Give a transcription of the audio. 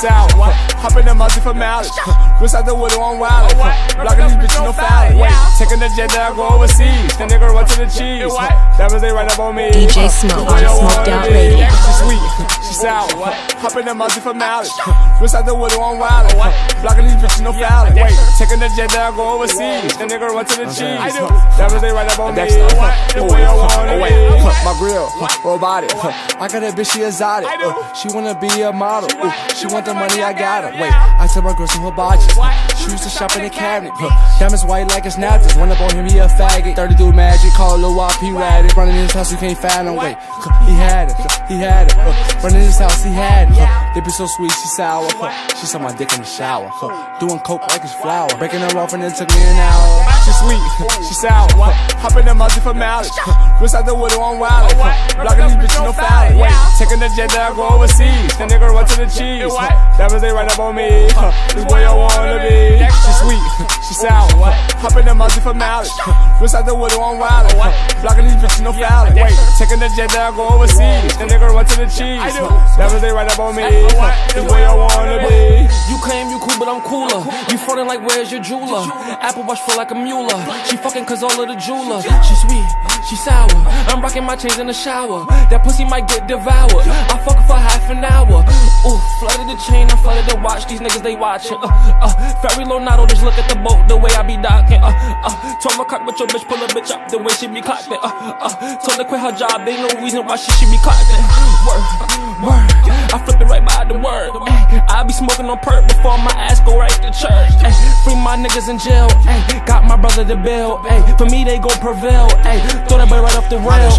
sour. Hop in the muzzy for mileage. What's out the window on wild. Blocking these bitches, no fouling. Wait, taking the jet that I go overseas. The nigga run to the cheese. That was they right up on me. DJ Smoke on Smoked Out Radio. She sweet, she sour. Hop in the muzzy for mileage. What's out the window on wild. Blocking these bitches, no fouling. Wait, taking the jet that I go overseas. The nigga run to the cheese. That was they right up on me. The way I wanna Oh, wait, my robotic. I got that bitch, she exotic. She wanna be a model. She want the money, I got her. Wait, I tell my girl some hibachi. She used to shop in the cabinet. Diamonds white like it's napkins. Run up on him, he a faggot. 30 do magic, call a little YP rad. Running in his house, you can't find him. Wait, he had it. He had it. Uh, running in his house, he had it. Huh. They be so sweet, she sour. Huh. She saw my dick in the shower. Huh. Doing coke like it's flour. Breaking her off and it took me an hour. She sweet, she sour. Hop in the muzzy for mileage. What's out the window on wild. Blocking these bitches, no fouling. Wait, taking the jet that I go overseas. The nigga run to the cheese. That was they right up on me. This way I wanna be. She sweet, she sour. Hop in the muzzy for mileage. What's out the window on wild. Blocking these bitches, no fouling. Wait, taking the jet that I go overseas. The nigga run to the cheese. That was they right up on me. This way I wanna like where's your jeweler? Apple watch feel like a mula. She fucking cause all of the jeweler. She sweet, she sour. I'm rocking my chains in the shower. That pussy might get devoured. I fuck her for half an hour. Ooh, flooded the chain, I'm flooded the watch. These niggas they watchin'. Uh, uh, very low notto, just look at the boat, the way I be docking. Uh, uh, 12 o'clock with your bitch, pull a bitch up, the way she be clocking. Uh, uh, told her quit her job, ain't no reason why she should be clocking. Word, word. I flip it right by the word. I be smoking on perk before my ass go right to church. My niggas in jail. Ay, got my brother the bill. Ay, for me they go prevail. Ay, throw that boy right off the rail.